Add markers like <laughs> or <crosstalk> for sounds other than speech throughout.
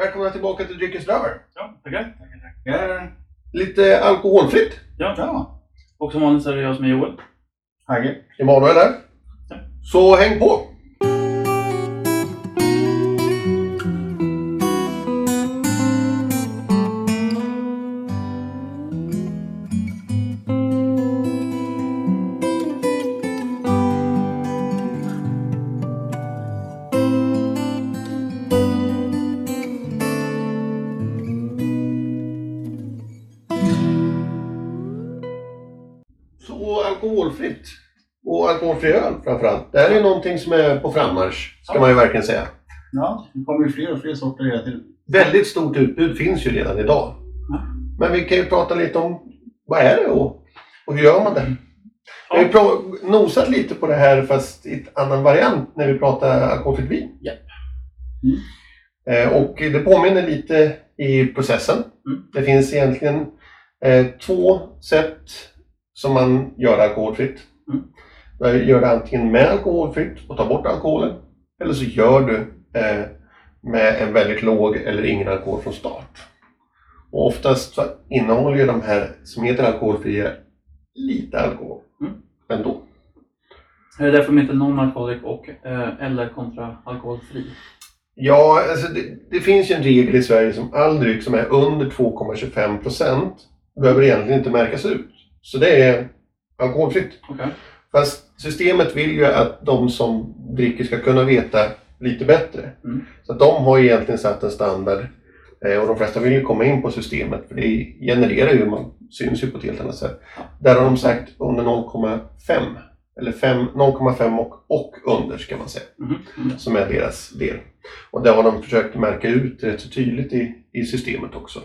Välkomna tillbaka till Dryckens Röver. Ja, tackar. Tackar. Lite alkoholfritt. Ja, Ja. och som vanligt så är det jag som är Joel. Hagge. Emanuel här. Ja. Så häng på! Alkoholfritt. Och alkoholfri öl framförallt. Det här är någonting som är på frammarsch, ska Ja. man ju verkligen säga. Ja, det kommer ju fler och fler sorter hela tiden. Väldigt stort utbud finns ju redan idag. Ja. Men vi kan ju prata lite om vad är det och, och hur gör man det? Vi har Ja. ju nosat lite på det här fast i ett annan variant när vi pratar alkoholfritt vin. Japp. Mm. Eh, och det påminner lite i processen. Mm. Det finns egentligen eh, två sätt som man gör alkoholfritt. Mm. Du gör det antingen med alkoholfritt och tar bort alkoholen. Eller så gör du eh, med en väldigt låg eller ingen alkohol från start. Och oftast så innehåller ju de här som heter alkoholfria lite alkohol Mm. ändå. Är det därför de heter non-alcoholic och eh, eller kontra alkoholfri? Ja, alltså det, det finns ju en regel i Sverige som all dryck som är under 2,25 procent behöver egentligen inte märkas ut. Så det är alkoholfritt. Okej. Fast systemet vill ju att de som dricker ska kunna veta lite bättre. Mm. Så de har egentligen satt en standard eh, och de flesta vill ju komma in på systemet för det genererar ju, man syns ju på ett helt annat sätt. Där har de sagt under 0,5 eller fem- 0,5 och, och under ska man säga Mhm. Mm. som är deras del. Och det har de försökt märka ut rätt så tydligt i, i systemet också.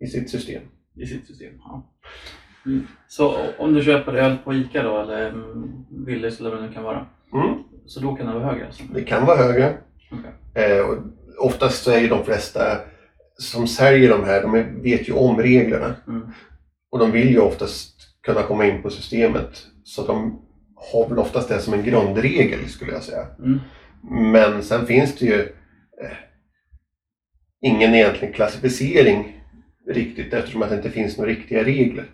I sitt system. I sitt system. Ja. Mm. Så om du köper öl på ICA då eller Willys eller vad det nu kan vara. Mm. Så då kan det vara högre alltså? Det kan vara högre. Okej. Eh, och oftast så är ju de flesta som säljer de här, de vet ju om reglerna. Mm. Och de vill ju oftast kunna komma in på systemet. Så de har väl oftast det som en grundregel skulle jag säga. Mm. Men sen finns det ju eh, ingen egentlig klassificering riktigt eftersom att det inte finns några riktiga regler.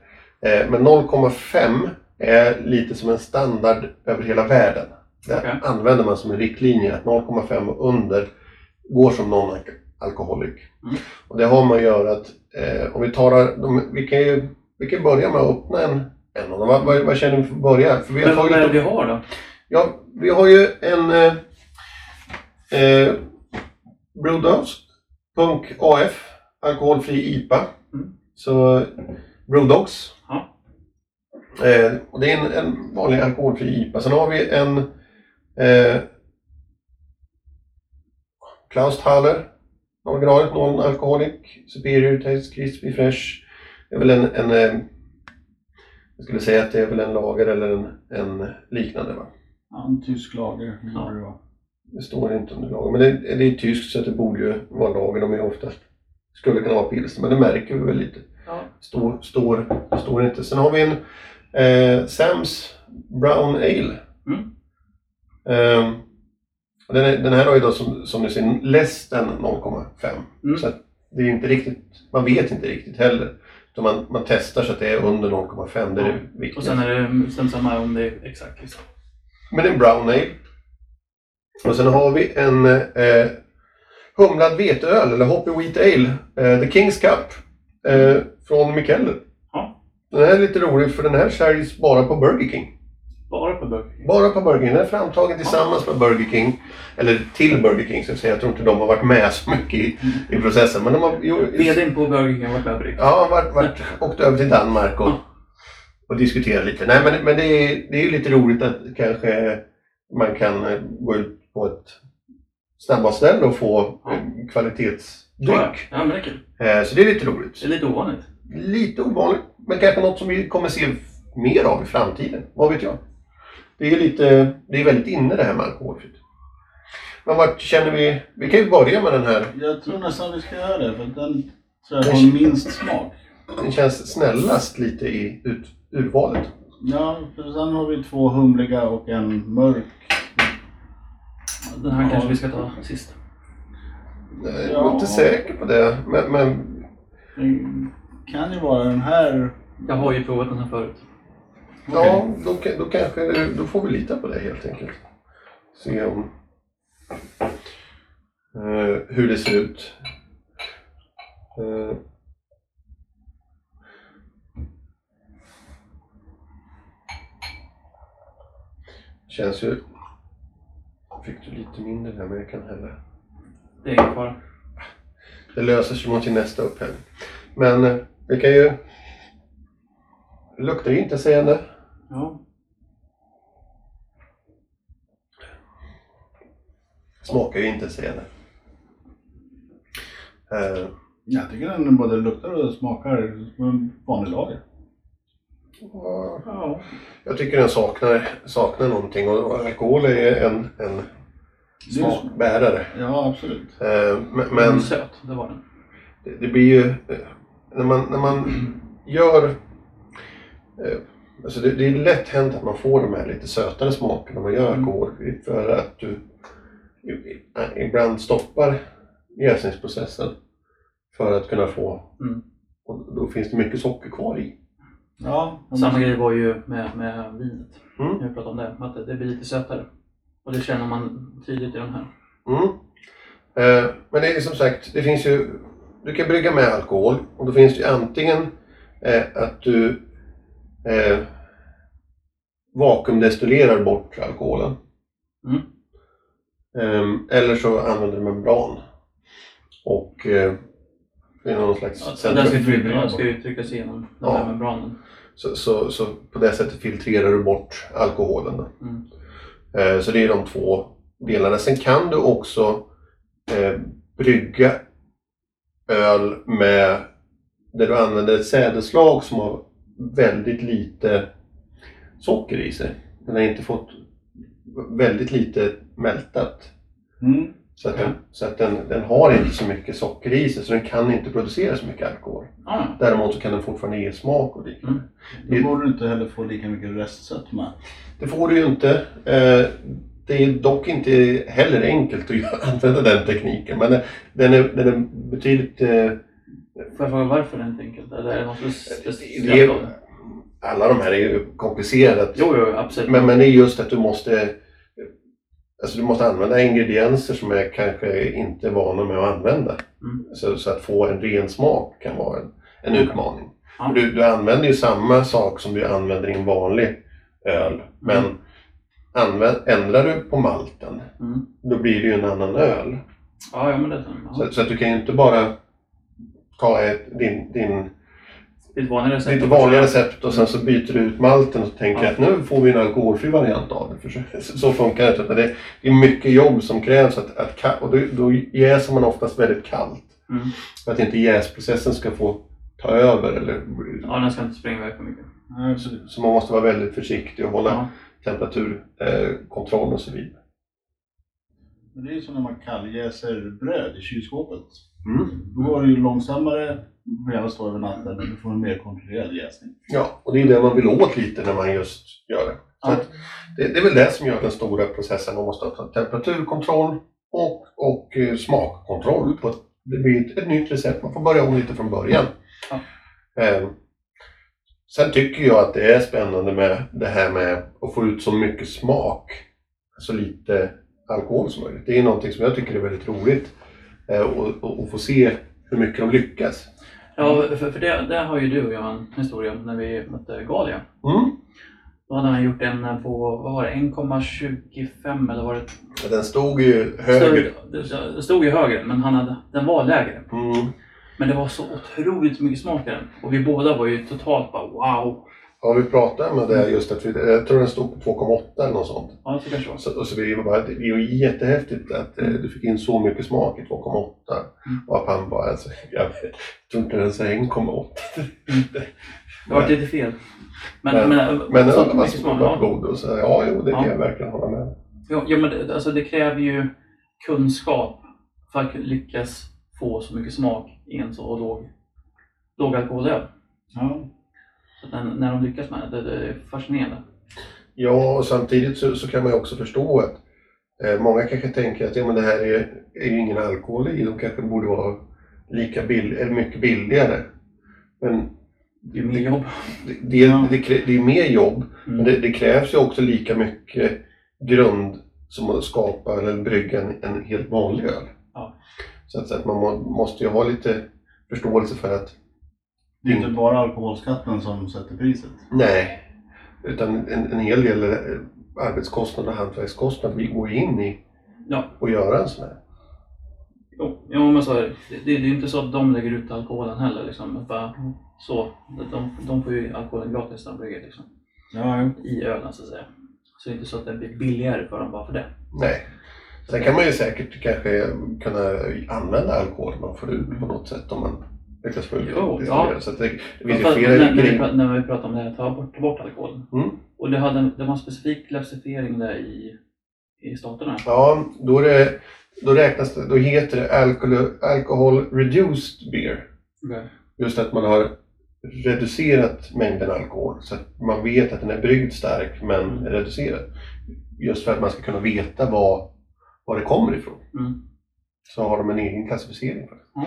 Eh, men 0,5 är lite som en standard över hela världen. Det Okej. använder man som en riktlinje att 0,5 och under går som non-alcoholic. Mm. Och det har man att göra att eh, om vi tar, de, vi kan ju vi kan börja med att öppna en, en av dem. Vad, vad, vad känner vi för att börja? För vi har Men vad är det vi har då? Ja, vi har ju en eh, eh, Brewdogs.af alkoholfri IPA. Mm. Så Brewdogs. Ja. Eh, och det är en, en vanlig alkoholfri IPA. Sen har vi en eh, Klaus Thaler. Originalet non-alcoholic. Superior Taste Crispy Fresh. Det är väl en, en eh, jag skulle säga att det är väl en lager eller en, en liknande va? Ja, en tysk lager. Ja. det vara. Det står inte under lager, men det, det är tyskt så det borde ju vara lager. De är oftast, skulle kunna vara pilsner, men det märker vi väl lite. Ja. Står, står, står inte. Sen har vi en eh, Sams Brown Ale. Mm. Och den, är, den här har ju då som, som ni ser less än 0,5. Mm. Så att det är inte riktigt, man vet inte riktigt heller. Utan man, man testar så att det är under 0,5, det är Ja. det viktiga. Och sen är det sen samma om det är exakt liksom. Men en brown ale. Och sen har vi en eh, humlad veteöl, eller Hoppy Wheat Ale, eh, The King's Cup, eh, från Mikkeller. Ja. Den här är lite rolig för den här säljs bara på Burger King. Bara på Burger King. Bara på Burger King. Den är framtagen tillsammans med Burger King. Eller till Burger King, så jag säga. Jag tror inte de har varit med så mycket i, i processen. Men de har jo, VDn på Burger King har varit med på det. Ja, varit, varit, åkt över till Danmark och, och diskuterat lite. Nej, men, men det, är, det är ju lite roligt att kanske man kan eh, gå ut på ett snabbmatsställe och få Ja. kvalitetsdryck. Ja, men det är kul. Eh, Så det är lite roligt. Det är lite ovanligt. Lite ovanligt, men kanske något som vi kommer se mer av i framtiden. Vad vet jag? Det är lite, det är väldigt inne det här med alkoholfritt. Men vart känner vi, vi kan ju börja med den här. Jag tror nästan vi ska göra det, för den tror jag har minst smak. Den känns snällast lite i ut, urvalet. Ja, för sen har vi två humliga och en mörk. Den här Ja. kanske vi ska ta sist. Jag är inte säker på det. Men, men Det kan ju vara den här... Jag har ju provat den här förut. ja, då, kan- då kanske då får vi lita på det helt enkelt. Se om eh, hur det ser ut. Eh, känns ju... Fick du lite mindre där men jag kan hälla. Det är ingen fara. Det löser sig mot till nästa upphällning. Men eh, vi kan ju... Luktar intetsägande. Ja. Smakar ju intetsägande. Eh, Jag tycker den både luktar och smakar som en vanlig lager. Och ja. jag tycker den saknar, saknar någonting och alkohol är en, en smakbärare. Ja, absolut. Eh, men Men söt, det var den. det, det blir ju... eh, När man, när man gör... eh, Alltså det, det är lätt hänt att man får de här lite sötare smakerna när man gör Mm. alkohol. För att du ibland stoppar jäsningsprocessen för att kunna få... Mm. Och då finns det mycket socker kvar i. Ja, Samma grej var ju med, med vinet. Mm. Jag pratade om det, att det, det blir lite sötare. Och det känner man tydligt i den här. Mm. Eh, men det är som sagt, det finns ju... Du kan brygga med alkohol och då finns det ju antingen eh, att du eh, vakuumdestillerar bort alkoholen. Mm. Ehm, eller så använder du membran. Och det är någon slags Ja, så den ska, ju tryckas igenom den Ja. här membranen. så, så, så på det sättet filtrerar du bort alkoholen. Mm. Eh, Så det är de två delarna. Sen kan du också eh, brygga öl med där du använder ett sädeslag som har väldigt lite socker i sig. Den har inte fått väldigt lite mältat. Mm. Så att, den, så att den, den har inte så mycket socker i sig så den kan inte producera så mycket alkohol. Ah, Däremot så kan den fortfarande ge smak och liknande. Då borde du inte heller få lika mycket restsötma. Det får du ju inte. Eh, Det är dock inte heller enkelt att göra- <laughs> använda den tekniken. Men den är, den är betydligt... eh, får jag fråga varför det är inte enkelt? Eller är det något speciellt alla de här är ju komplicerat. Jo, jo, absolut. Men, men det är just att du måste... Alltså du måste använda ingredienser som jag kanske inte är vana med att använda. Mm. Så, så att få en ren smak kan vara en, en utmaning. För Du, du använder ju samma sak som du använder i en vanlig öl. Men använd, ändrar du på malten, Mm. då blir det ju en annan öl. Ja, ja, men det ja. Så, så att du kan ju inte bara ta ett, din, din, Ditt vanliga recept. ditt vanliga recept och sen så byter du ut malten och tänker Ja. att nu får vi en alkoholfri variant av det. För så, <laughs> så funkar det inte. Det, är mycket jobb som krävs att, att och då, då jäser man oftast väldigt kallt. Mm. För att inte jäsprocessen ska få ta över. Eller, Ja, den ska inte springa iväg för mycket. Precis. så man måste vara väldigt försiktig och hålla Ja. temperaturkontroll eh, och så vidare. Men det är ju som när man kalljäser bröd i kylskåpet. Mm. Då går det ju långsammare, brödet står över natten, du får en mer kontrollerad jäsning. Ja, och det är det man vill åt lite när man just gör det. Ja. det, det är väl det som gör den stora processen. Man måste ha temperaturkontroll och, och eh, smakkontroll. På, ett- det blir ett, ett nytt recept. Man får börja om lite från början. Ja. Eh, sen tycker jag att det är spännande med det här med att få ut så mycket smak, så lite alkohol som möjligt. Det är någonting som jag tycker är väldigt roligt. Eh, och, och, och få se hur mycket de lyckas. Ja, för, för det, det har ju du och jag en historia om när vi mötte Galia. Mm. Då hade han gjort en på, vad var det, 1,25 eller var det? Den stod ju högre. Stod, det stod ju högre, men han hade, den var lägre. Mm. Men det var så otroligt mycket smak i den. Och vi båda var ju totalt bara wow. Ja, vi pratade med det just att vi, jag tror den stod på 2,8 eller något sånt. Ja, så kanske. Så, och så vi var bara, det är ju jättehäftigt att eh, du fick in så mycket smak i 2,8. Mm. Och att han bara, alltså, <laughs> jag tror inte den säger 1,8. Det var lite fel. Men, Men- men, Men så mycket smak. Ja. god och så, ja, jo, det kan Ja. jag verkligen hålla med. Ja, ja, men det, alltså det kräver ju kunskap för att lyckas få så mycket smak i en så låg, låg alkoholöl. Ja. När, när de lyckas med det, det, är fascinerande. Ja, och samtidigt så, så kan man ju också förstå att Eh, många kanske tänker att ja, men det här är, är ju ingen alkohol i, de kanske borde vara lika bill, eller mycket billigare. Men Det är mer jobb. det, det, Ja. det, det är mer jobb, men Mm. det, det krävs ju också lika mycket grund som att skapa eller brygga en, en helt vanlig öl. Ja. Så att, så att man må, måste ju ha lite förståelse för att Det är inte bara alkoholskatten som sätter priset. nej, utan en, en hel del eh, arbetskostnad och hantverkskostnad vi går in i Ja. och göra en sån här. Jo, jo men så är det. Det, det är ju inte så att de lägger ut alkoholen heller. Liksom. Bara så. De, de får ju alkoholen gratis när de brygger liksom. Ja, i ölen så att säga. Så det är inte så att det blir billigare för dem bara för det. Nej. Sen kan man ju säkert kanske kunna använda alkohol man får ut på något sätt om man lyckas få ut Jo, ja. Så att det, det finns ju Fast flera när, när, när vi pratar om det här, ta bort, ta bort alkoholen. Mm. Och det, hade, det var en specifik klassificering där i, i staterna. Ja, då, är det, då räknas det, då heter det alcohol, alcohol reduced beer. Okay. Just att man har reducerat mängden alkohol så att man vet att den är bryggd stark men Mm. reducerad. Just för att man ska kunna veta var, var det kommer ifrån. Mm. Så har de en egen klassificering för det.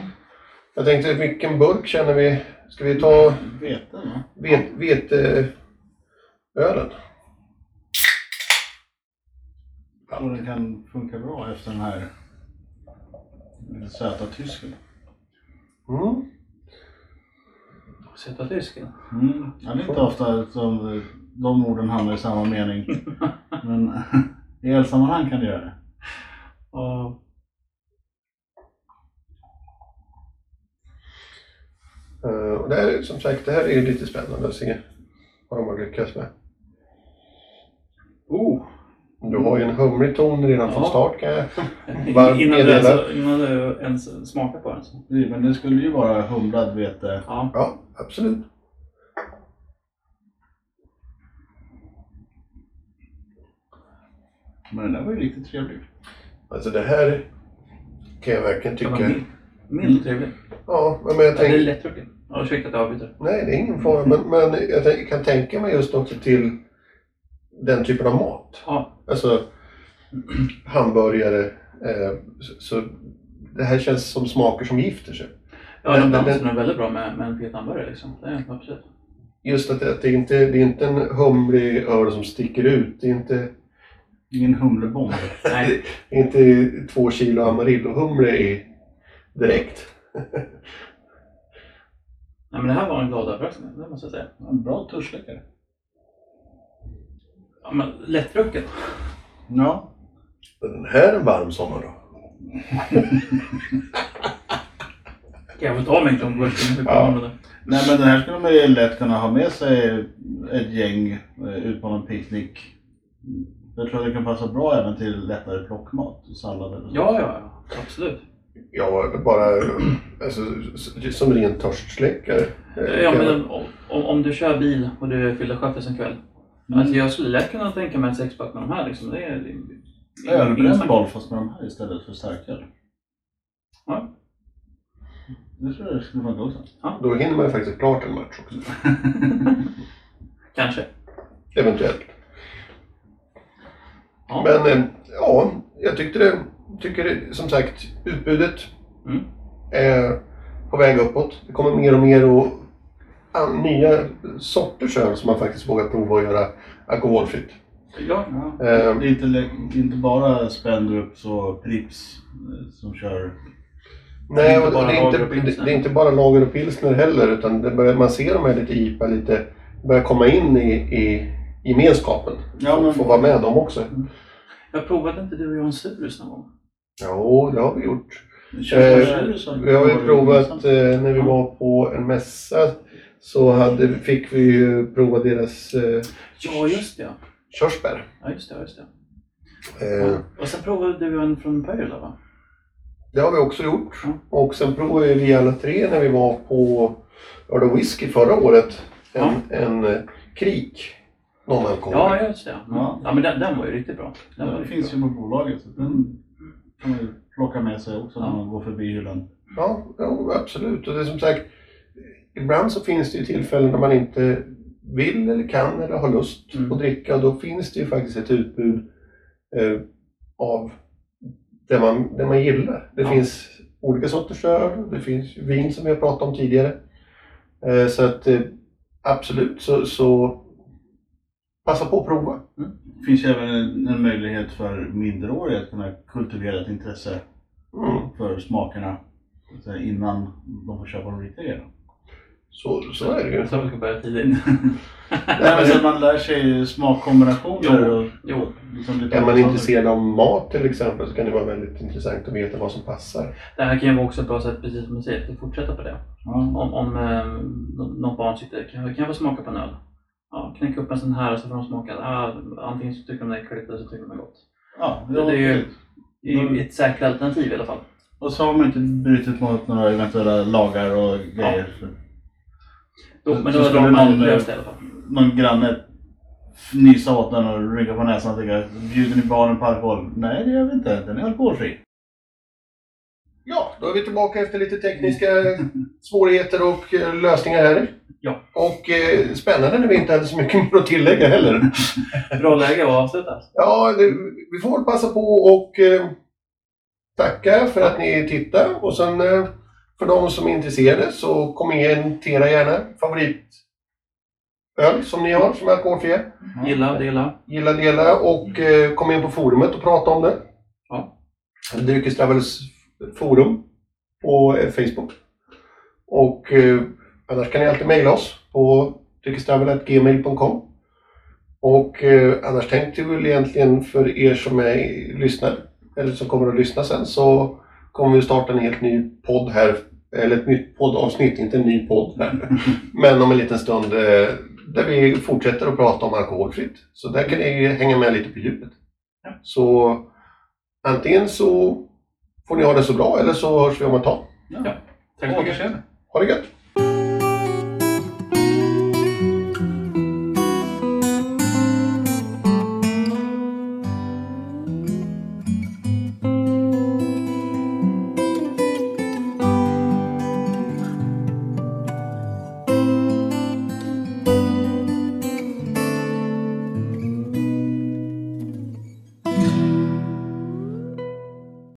Ja. Jag tänkte, vilken burk känner vi? Ska vi ta Vete vet, veteölen? Jag tror den kan funka bra efter den här lite söta tysken. Mm. Söta tysken. Mm. Ja, det är inte ofta som de orden hamnar i samma mening. <laughs> Men <laughs> i ölsammanhang kan det göra det. Och, och det här, är, som sagt, det här är ju lite spännande att se vad de har lyckats med. oh, Du har ju en humlig ton redan från Ja. start kan jag <laughs> Varmt innan, du ens, innan du ens smakar på den. Så. Men det skulle ju vara humlad vete. Ja. Ja, absolut. Men den där var ju riktigt trevlig. Alltså det här kan jag verkligen tycka. mild, mild trevlig. Ja, men jag Ja, det är tänker... lättdrucken. Ja, ursäkta att jag avbryter. Nej, det är ingen fara. Men, men jag kan tänka mig just också till den typen av mat. Ja, Alltså hamburgare. Eh, så, så det här känns som smaker som gifter sig. ja Den- den nog väldigt bra med, med en fet hamburgare. Liksom. Det är absolut. Just att det, att det, är inte, det är inte en humlig öl som sticker ut. Det är inte, Ingen humlebomb. <laughs> <laughs> Nej, det är inte två kilo Amarillo-humle i direkt. <laughs> Nej, men det här var en glad överraskning, det måste jag säga. En bra tuschläckare. Ja, men lättdrucken. Ja. Men Den här är en varm sommar då. Kan <laughs> jag få ta mig en klunk? Ja. Nej men den här skulle man ju lätt kunna ha med sig ett gäng eh, ut på någon picknick. Jag tror att det kan passa bra även till lättare plockmat, sallader och så. Ja, ja, ja, absolut. Ja, bara alltså, som ren törstsläckare. Ja, men om, om, om du kör bil och du fyller chaffis en kväll. Mm. Alltså jag skulle lätt kunna tänka mig ett sexpack med de här. Liksom. Det är, det är, det är Ölbränd boll fast med de här istället för starköl. Ja. Det tror jag skulle funka också. Då hinner man ju faktiskt klart en match också. <laughs> Kanske. Eventuellt. Ja. Men eh, ja, jag tyckte det, tycker det, som sagt, utbudet Mm. är på väg uppåt. Det kommer mer och mer och nya sorters öl som man faktiskt vågar prova att göra alkoholfritt. Ja. Ja. Ehm. Det är inte, inte bara Spendrups och Pripps eh, som kör. Nej, inte det, är inte, lager och pilsner. det, det är inte bara lager och pilsner heller utan det börjar, man ser de här lite IPA lite, börjar komma in i, i gemenskapen. Ja, men- Få vara med dem också. Jag provade inte du och jag en Surus någon gång? Jo, det har vi gjort. Eh, Vi har ju provat, eh, när vi var på en mässa så hade, fick vi ju prova deras eh, Ja, just det. ja. körsbär. Ja, just det. Just det. Eh. Och sen provade du en från Pajala va? det har vi också gjort. Mm. Och sen provade vi alla tre när vi var på Öl Whisky förra året. En, en eh, krik. Non-alkohol. Ja, just det. Ja, Ja. men den, den var ju riktigt bra. Den Ja, var det riktigt finns bra. ju på bolaget så den kan man ju plocka med sig också när man går förbi hyllan. Ja, ja, absolut. Och det är som sagt, ibland så finns det ju tillfällen när man inte vill eller kan eller har lust Mm. att dricka och då finns det ju faktiskt ett utbud eh, av det man, det man gillar. Det Ja. finns olika sorters öl, det finns vin som vi har pratat om tidigare. Eh, Så att eh, absolut, så, så passa på att prova. Det finns ju även en, en möjlighet för minderåriga att kunna kultivera ett intresse Mm. för smakerna innan de får köpa de riktiga grejerna. Så, så är det ju. Så vi ska börja tidigt. <laughs> Nej, men så att man lär sig smakkombinationer Jo, och jo. liksom lite Är man intresserad av mat till exempel så kan det vara väldigt intressant att veta vad som passar. Det här kan ju vara också ett bra sätt, precis som du säger, att fortsätta på det. Ja. Om, om eh, nå- något barn sitter, kan kan jag få smaka på en öl? Ja, knäcka upp en sån här och så får de smaka. Ah, antingen så tycker de det är äckligt eller så tycker de det är gott. Ja, Det är ju-. Det är ju ett säkert alternativ i alla fall. Och så har man inte brutit mot några eventuella lagar och grejer. För Jo, Så- men så då skulle har man någon, löst det i alla fall. någon granne nysa åt den och rynka på näsan och tänka bjuder ni barnen på alkohol? Nej, det gör vi inte. Den är alkoholfri. Ja, då är vi tillbaka efter lite tekniska <laughs> svårigheter och eh, lösningar här. Ja. Och eh, spännande när vi inte hade så mycket mer att tillägga heller. Bra läge att avsluta. Ja, det, vi får passa på och eh, tacka för att ni tittar. Och sen eh, för de som är intresserade så kommentera gärna favoritöl som ni har som är alkoholfria. Gilla, dela. Gilla, dela och eh, kom in på forumet och prata om det. Ja. Dryckestravels forum på eh, Facebook. Och eh, annars kan ni alltid mejla oss på dryckestravel.gmail.com Och eh, annars tänkte vi väl egentligen för er som är lyssnar eller som kommer att lyssna sen så kommer vi starta en helt ny podd här. Eller ett nytt poddavsnitt, inte en ny podd här. <laughs> Men om en liten stund eh, där vi fortsätter att prata om alkoholfritt. Så där kan ni hänga med lite på djupet. Ja. Så antingen så får ni ha det så bra eller så hörs vi om ett tag. Tack så mycket. Ha det gött!